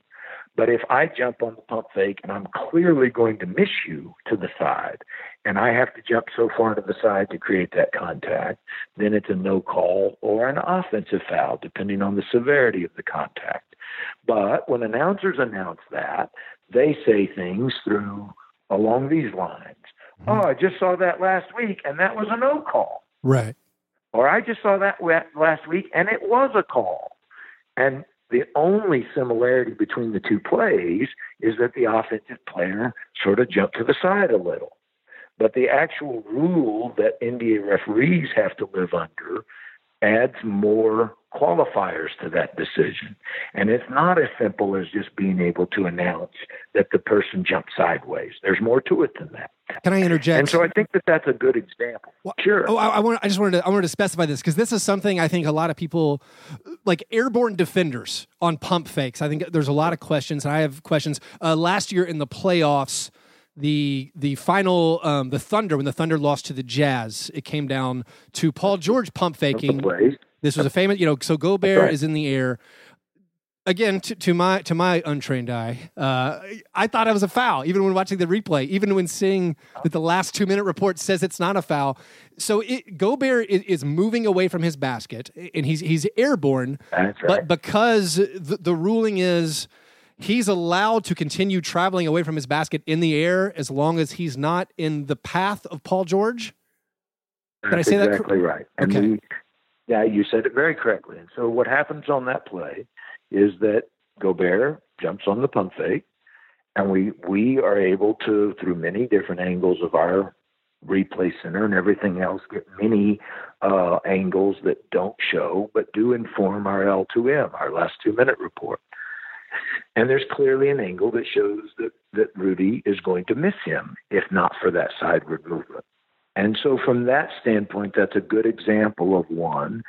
But if I jump on the pump fake and I'm clearly going to miss you to the side, and I have to jump so far to the side to create that contact, then it's a no call or an offensive foul, depending on the severity of the contact. But when announcers announce that, they say things through along these lines. Mm-hmm. Oh, I just saw that last week, and that was a no call. Right. Or I just saw that last week, and it was a call. And the only similarity between the two plays is that the offensive player sort of jumped to the side a little. But the actual rule that NBA referees have to live under adds more qualifiers to that decision. And it's not as simple as just being able to announce that the person jumped sideways. There's more to it than that. Can I interject? And so I think that that's a good example. Well, sure. Oh, I, I, want. I just wanted to. I wanted to specify this because this is something I think a lot of people, like airborne defenders on pump fakes. I think there's a lot of questions. And I have questions. Uh, last year in the playoffs, the the final um, the Thunder when the Thunder lost to the Jazz, it came down to Paul George pump faking. This was a famous, you know. So Gobert right. is in the air. Again, to, to, my to my untrained eye, uh, I thought it was a foul. Even when watching the replay, even when seeing that the last two minute report says it's not a foul. So it, Gobert is, is, moving away from his basket, and he's he's airborne. That's right. But because the, the ruling is he's allowed to continue traveling away from his basket in the air as long as he's not in the path of Paul George. Did I say exactly that? Exactly right. And okay. yeah, you said it very correctly. And so what happens on that play is that Gobert jumps on the pump fake, and we we are able to, through many different angles of our replay center and everything else, get many uh, angles that don't show but do inform our L2M, our last two minute report. And there's clearly an angle that shows that, that Rudy is going to miss him if not for that sideward movement. And so, from that standpoint, that's a good example of one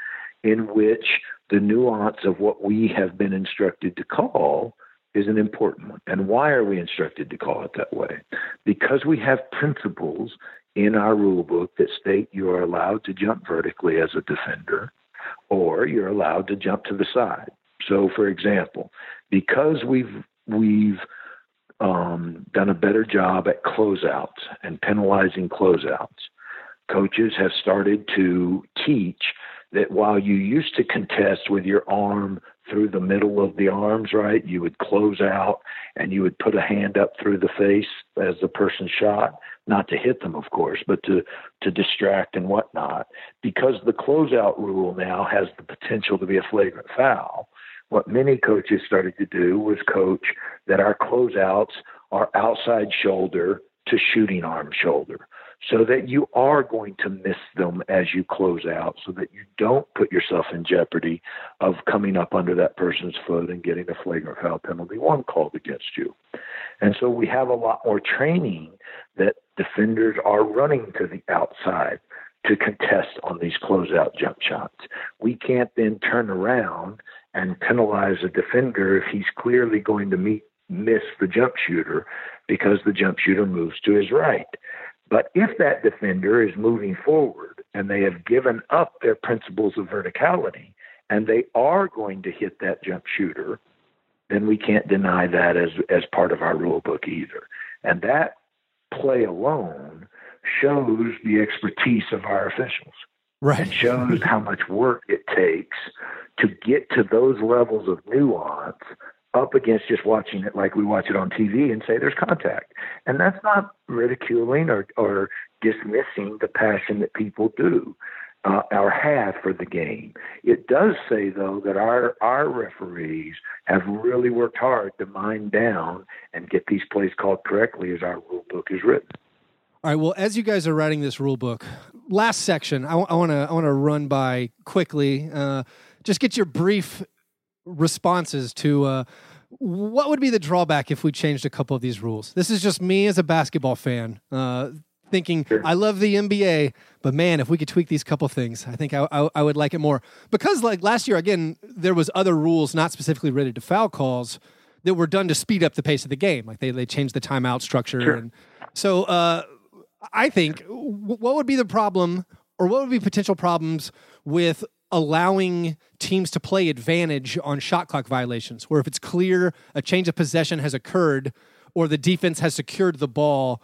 in which the nuance of what we have been instructed to call is an important one. And why are we instructed to call it that way? Because we have principles in our rule book that state you are allowed to jump vertically as a defender or you're allowed to jump to the side. So, for example, because we've we've um, done a better job at closeouts and penalizing closeouts, coaches have started to teach that while you used to contest with your arm through the middle of the arms, right, you would close out and you would put a hand up through the face as the person shot, not to hit them, of course, but to to distract and whatnot. Because the closeout rule now has the potential to be a flagrant foul what many coaches started to do was coach that our closeouts are outside shoulder to shooting arm shoulder so that you are going to miss them as you close out so that you don't put yourself in jeopardy of coming up under that person's foot and getting a flagrant foul penalty one called against you. And so we have a lot more training that defenders are running to the outside to contest on these closeout jump shots. We can't then turn around and penalize a defender if he's clearly going to meet miss the jump shooter because the jump shooter moves to his right. But if that defender is moving forward and they have given up their principles of verticality and they are going to hit that jump shooter, then we can't deny that as as part of our rule book either. And that play alone shows the expertise of our officials. Right. It shows how much work it takes to get to those levels of nuance up against just watching it like we watch it on TV and say there's contact. And that's not ridiculing or, or dismissing the passion that people do uh, or have for the game. It does say though that our our referees have really worked hard to mind down and get these plays called correctly as our rule book is written. All right. Well, as you guys are writing this rule book, last section, I want to I want to run by quickly. Uh, just get your brief responses to uh, what would be the drawback if we changed a couple of these rules. This is just me as a basketball fan. Uh, thinking Sure. I love the NBA, but man, if we could tweak these couple things, I think I, I, I would like it more. Because like last year, again, there was other rules not specifically related to foul calls that were done to speed up the pace of the game. Like they they changed the timeout structure, Sure. and so uh, I think what would be the problem, or what would be potential problems with allowing teams to play advantage on shot clock violations, where if it's clear a change of possession has occurred, or the defense has secured the ball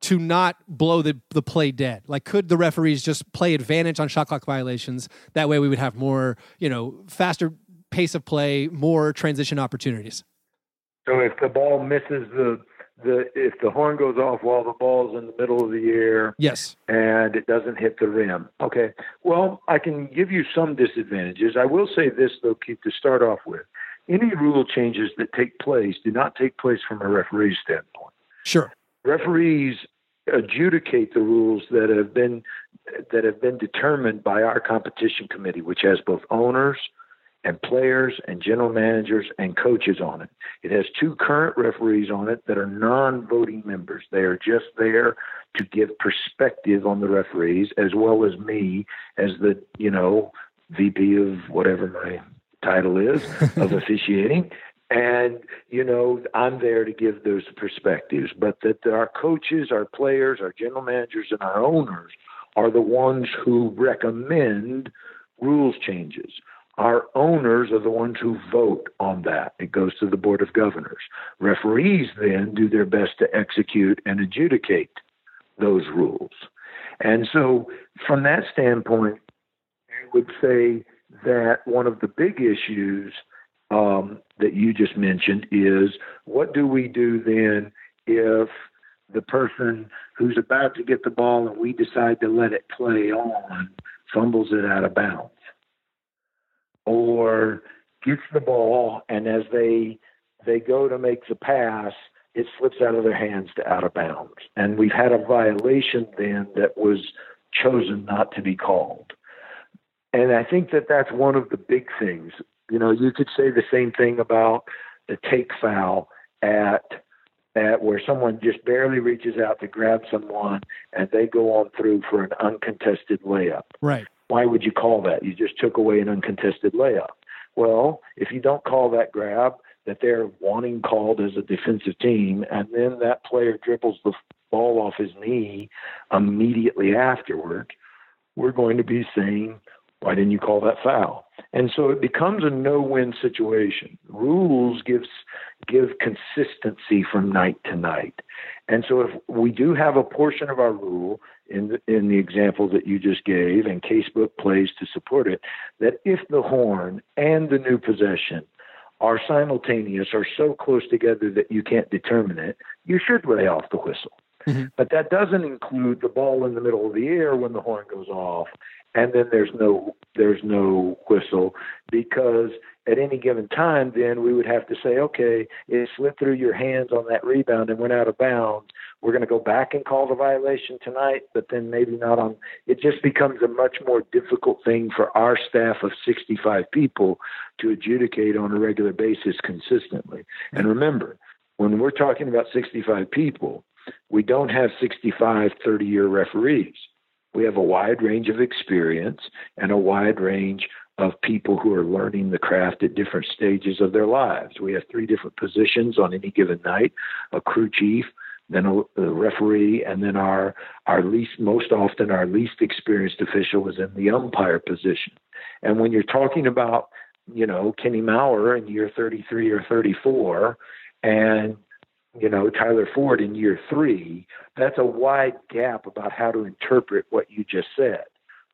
to not blow the, the play dead? Like, could the referees just play advantage on shot clock violations? That way, we would have more, you know, faster pace of play, more transition opportunities. So if the ball misses the the if the horn goes off while the ball's in the middle of the air Yes. and it doesn't hit the rim, okay. Well, I can give you some disadvantages. I will say this though, Keith, to start off with. Any rule changes that take place do not take place from a referee's standpoint. Sure. referees adjudicate the rules that have been that have been determined by our competition committee, which has both owners and players and general managers and coaches on it. It has two current referees on it that are non-voting members. They are just there to give perspective on the referees as well as me as the, you know, VP of whatever my title is of officiating. And, you know, I'm there to give those perspectives, but that our coaches, our players, our general managers, and our owners are the ones who recommend rules changes. Our owners are the ones who vote on that. It goes to the Board of Governors. Referees then do their best to execute and adjudicate those rules. And so, from that standpoint, I would say that one of the big issues um, that you just mentioned is what do we do then if the person who's about to get the ball and we decide to let it play on fumbles it out of bounds or gets the ball and as they they go to make the pass it slips out of their hands to out of bounds and we've had a violation then that was chosen not to be called and I think that that's one of the big things. You know, you could say the same thing about the take foul at at where someone just barely reaches out to grab someone and they go on through for an uncontested layup. Right. Why would you call that? You just took away an uncontested layup. Well, if you don't call that grab that they're wanting called as a defensive team, and then that player dribbles the ball off his knee immediately afterward, we're going to be saying, why didn't you call that foul? And so it becomes a no-win situation. Rules gives give consistency from night to night. And so if we do have a portion of our rule in the, in the example that you just gave, and casebook plays to support it, that if the horn and the new possession are simultaneous or so close together that you can't determine it, you should lay off the whistle. Mm-hmm. But that doesn't include the ball in the middle of the air when the horn goes off, and then there's no there's no whistle because at any given time, then we would have to say, okay, it slipped through your hands on that rebound and went out of bounds. We're going to go back and call the violation tonight, but then maybe not on. It just becomes a much more difficult thing for our staff of 65 people to adjudicate on a regular basis consistently. And remember, when we're talking about 65 people, we don't have 65 30 year referees. We have a wide range of experience and a wide range of people who are learning the craft at different stages of their lives. We have three different positions on any given night a crew chief, then a, a referee, and then our, our least, most often, our least experienced official is in the umpire position. And when you're talking about, you know, Kenny Mauer in year 33 or 34, and you know, Tyler Ford in year three, that's a wide gap about how to interpret what you just said.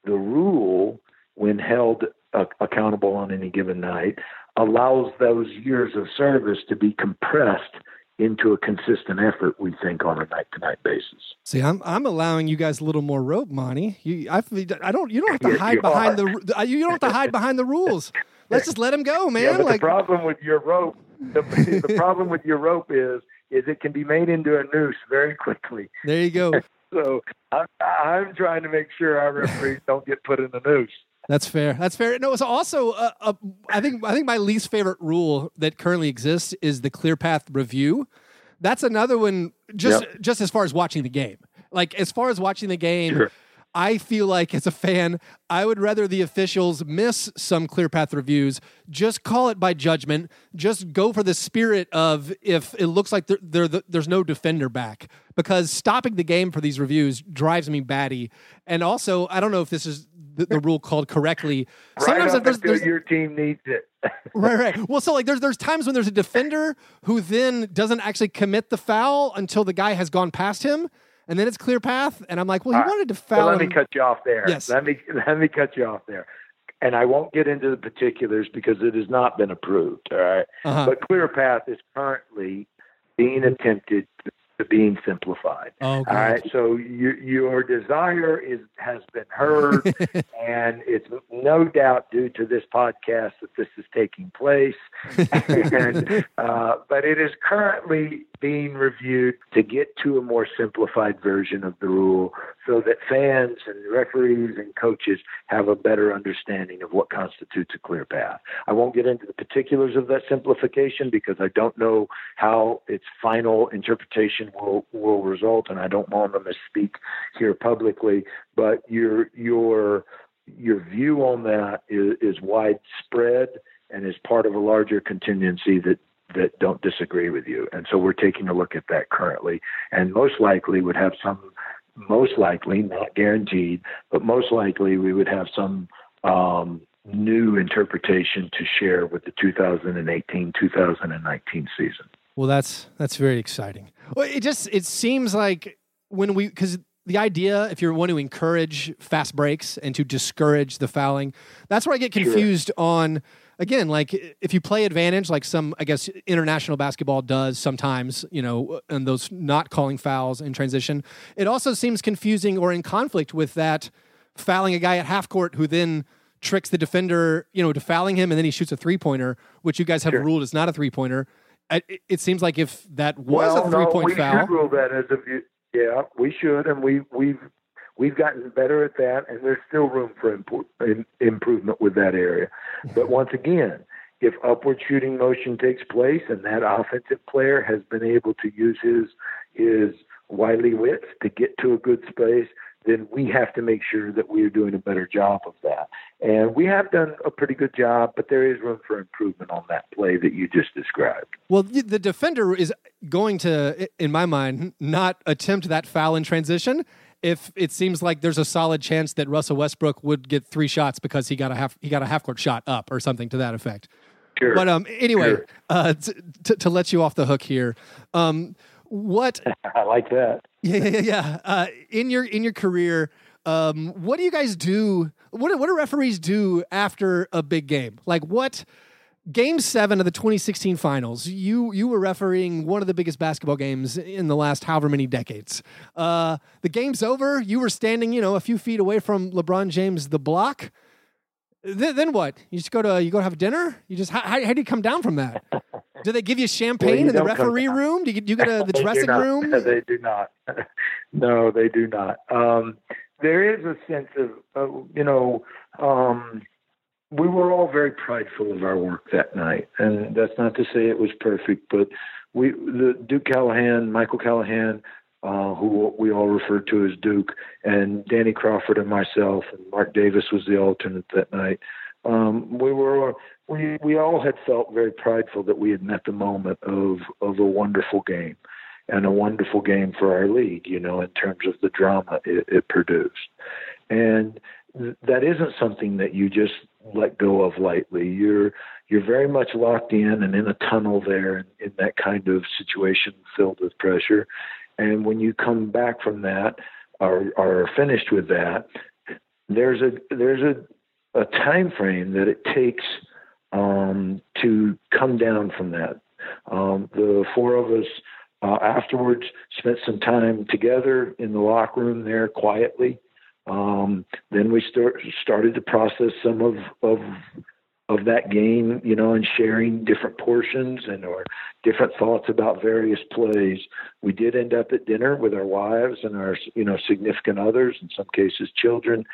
The rule, when held uh, accountable on any given night, allows those years of service to be compressed into a consistent effort. We think on a night to night basis. See, I'm I'm allowing you guys a little more rope, Monty. You, I, I don't. You don't have to Yes, hide behind are. the. You don't have to hide behind the rules. Let's just let him go, man. Yeah, but like the problem with your rope, the, the problem with your rope is, is it can be made into a noose very quickly. there you go. So I'm, I'm trying to make sure our referees don't get put in the noose. That's fair. That's fair. No, it's also uh, uh, I think I think my least favorite rule that currently exists is the clear path review. That's another one. Just Yep. just as far as watching the game, like as far as watching the game, Sure. I feel like as a fan, I would rather the officials miss some clear path reviews. Just call it by judgment. Just go for the spirit of if it looks like there, there, there's no defender back because stopping the game for these reviews drives me batty. And also, I don't know if this is the, the rule called correctly. right if up there's, there's your team needs it. right, right. Well, so like there's there's times when there's a defender who then doesn't actually commit the foul until the guy has gone past him, and then it's clear path. And I'm like, well, he All right. wanted to Well, foul. let me cut you off there. Yes. Let me let me cut you off there. And I won't get into the particulars because it has not been approved. All right. Uh-huh. But Clear path is currently being attempted to being simplified. Oh, All right. So your your desire is has been heard, and it's no doubt due to this podcast that this is taking place. and, uh, but it is currently being reviewed to get to a more simplified version of the rule, so that fans and referees and coaches have a better understanding of what constitutes a clear path. I won't get into the particulars of that simplification because I don't know how its final interpretation will will result, and I don't want to misspeak here publicly. But your your your view on that is, is widespread and is part of a larger contingency that that don't disagree with you. And so we're taking a look at that currently, and most likely would have some. Most likely, not guaranteed, but most likely we would have some um, new interpretation to share with the 2018-2019 season. Well, that's that's very exciting. Well, it just it seems like when we because the idea if you want to encourage fast breaks and to discourage the fouling, that's where I get confused on. Again, like if you play advantage, like some I guess international basketball does sometimes, you know, and those not calling fouls in transition, it also seems confusing or in conflict with that fouling a guy at half court who then tricks the defender, you know, to fouling him and then he shoots a three pointer, which you guys have Sure. ruled is not a three pointer. It, it seems like if that was well, a three no, point we foul, should rule that as a view. Yeah, we should, and we we've we've gotten better at that, and there's still room for im- improvement with that area. But mm-hmm. once again, if upward shooting motion takes place and that offensive player has been able to use his his wily wits to get to a good space, then we have to make sure that we are doing a better job of that. And we have done a pretty good job, but there is room for improvement on that play that you just described. well, the defender is going to, in my mind, not attempt that foul in transition. If it seems like there's a solid chance that Russell Westbrook would get three shots because he got a half he got a half court shot up or something to that effect. Sure. But um, anyway, Sure. uh, t- t- to let you off the hook here, um, what I like that. Yeah, yeah, yeah. Uh, in your in your career, um, what do you guys do? What do- what do referees do after a big game? Like what? Game seven of the 2016 finals. You you were refereeing one of the biggest basketball games in the last however many decades. Uh, the game's over. You were standing, you know, a few feet away from LeBron James, the block. Then, then what? You just go to you go have dinner. You just how, how, how do you come down from that? Do they give you champagne you in the referee room? Do you, do you go to the dressing room? They do not. no, they do not. Um, there is a sense of, uh, you know, um, we were all very prideful of our work that night, and that's not to say it was perfect, but we, the Duke Callahan, Michael Callahan, uh, who we all referred to as Duke, and Danny Crawford and myself, and Mark Davis was the alternate that night. Um, we were we we all had felt very prideful that we had met the moment of of a wonderful game and a wonderful game for our league, you know, in terms of the drama it, it produced. And th- that isn't something that you just let go of lightly. You're you're very much locked in and in a tunnel there in, in that kind of situation filled with pressure. And when you come back from that or are finished with that, there's a there's a a time frame that it takes um, to come down from that. Um, the four of us uh, afterwards spent some time together in the locker room there quietly. Um, then we start, started to process some of, of of that game, you know, and sharing different portions and or different thoughts about various plays. We did end up at dinner with our wives and our, you know, significant others, in some cases children,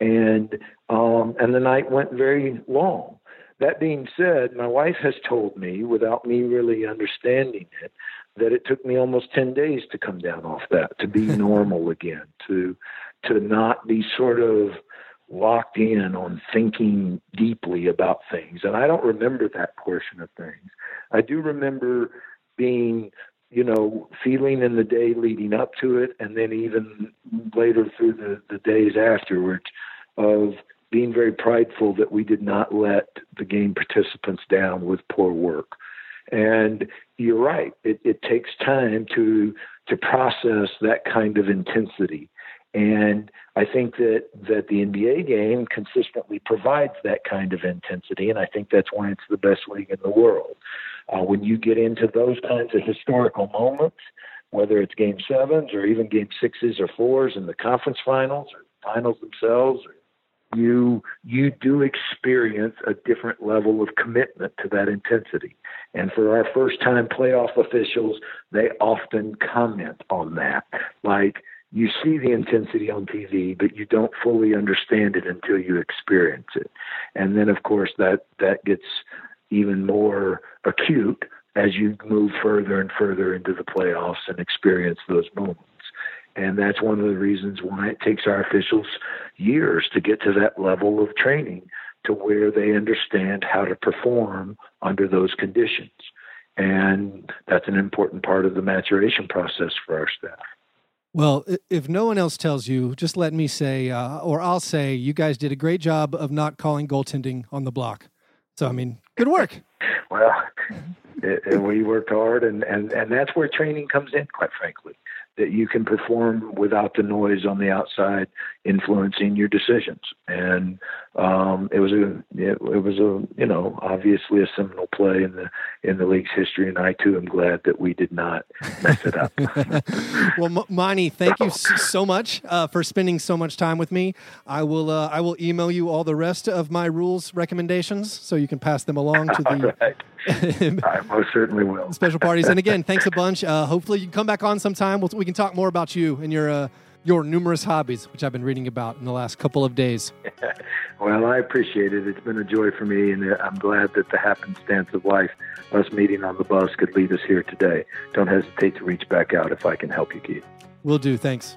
and um, and the night went very long. That being said, my wife has told me, without me really understanding it, that it took me almost ten days to come down off that, to be normal again, to to not be sort of locked in on thinking deeply about things. And I don't remember that portion of things. I do remember being, you know, feeling in the day leading up to it, and then even later through the, the days afterwards of being very prideful that we did not let the game participants down with poor work. And you're right; it, it takes time to to process that kind of intensity. And I think that, that the NBA game consistently provides that kind of intensity, and I think that's why it's the best league in the world. Uh, when you get into those kinds of historical moments, whether it's game sevens or even game sixes or fours in the conference finals or finals themselves, you you do experience a different level of commitment to that intensity. And for our first time playoff officials, they often comment on that. Like you see the intensity on TV, but you don't fully understand it until you experience it. And then, of course, that that gets even more acute as you move further and further into the playoffs and experience those moments. And that's one of the reasons why it takes our officials years to get to that level of training to where they understand how to perform under those conditions. And that's an important part of the maturation process for our staff. Well, if no one else tells you, just let me say, uh, or I'll say, you guys did a great job of not calling goaltending on the block. So, I mean, good work. well, it, it, we worked hard, and, and, and that's where training comes in, quite frankly that you can perform without the noise on the outside influencing your decisions. And um, it was a it, it, was a you know obviously a seminal play in the in the league's history, and I too am glad that we did not mess it up. well, M- Monty, thank you so much uh, for spending so much time with me. I will uh, I will email you all the rest of my rules recommendations so you can pass them along to the. Right. I most certainly will. Special parties, and again, thanks a bunch. Uh, hopefully, you can come back on sometime. We'll, we can talk more about you and your uh, your numerous hobbies, which I've been reading about in the last couple of days. well, I appreciate it. It's been a joy for me, and uh, I'm glad that the happenstance of life, us meeting on the bus, could lead us here today. Don't hesitate to reach back out if I can help you, Keith. Will do. Thanks.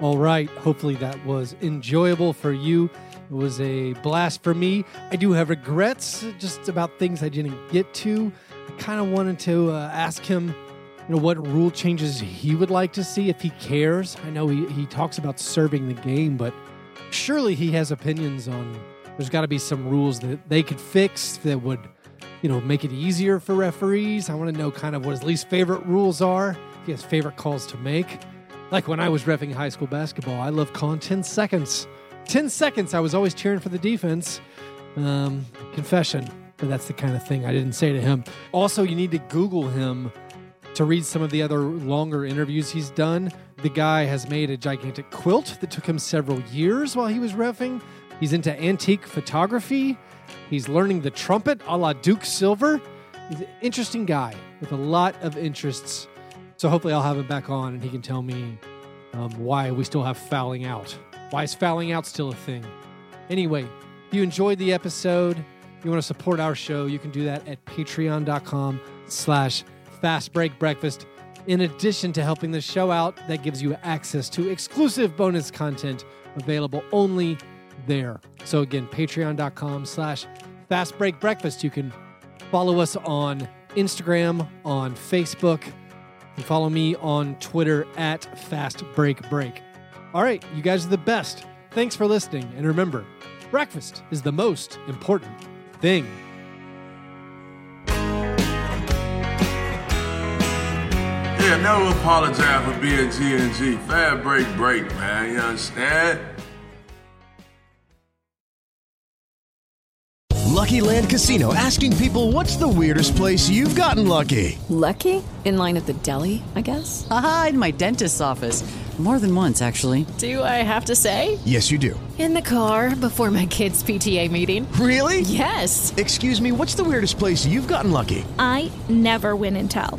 All right. Hopefully that was enjoyable for you. It was a blast for me. I do have regrets just about things I didn't get to. I kind of wanted to uh, ask him, you know, what rule changes he would like to see if he cares. I know he, he talks about serving the game, but surely he has opinions on. There's got to be some rules that they could fix that would, you know, make it easier for referees. I want to know kind of what his least favorite rules are. If he has favorite calls to make. Like when I was refing high school basketball, I love calling 10 seconds 10 seconds, I was always cheering for the defense. Um, confession, but that's the kind of thing I didn't say to him. Also, you need to Google him to read some of the other longer interviews he's done. The guy has made a gigantic quilt that took him several years while he was refing. He's into antique photography. He's learning the trumpet a la Duke Silver. He's an interesting guy with a lot of interests. So hopefully I'll have him back on and he can tell me um, why we still have fouling out. Why is fouling out still a thing? Anyway, if you enjoyed the episode, you want to support our show, you can do that at patreon.com slash fast break breakfast. In addition to helping the show out, that gives you access to exclusive bonus content available only there. So again, patreon.com slash fast break breakfast. You can follow us on Instagram, on Facebook, and follow me on Twitter at fast break break. All right, you guys are the best. Thanks for listening. And remember, breakfast is the most important thing. Yeah, never apologize for being G and G. Fast break, break, man. You understand? Lucky Land Casino asking people what's the weirdest place you've gotten lucky? Lucky? In line at the deli, I guess? Aha, in my dentist's office. More than once, actually. Do I have to say? Yes, you do. In the car before my kids' PTA meeting. Really? Yes. Excuse me, what's the weirdest place you've gotten lucky? I never win and tell.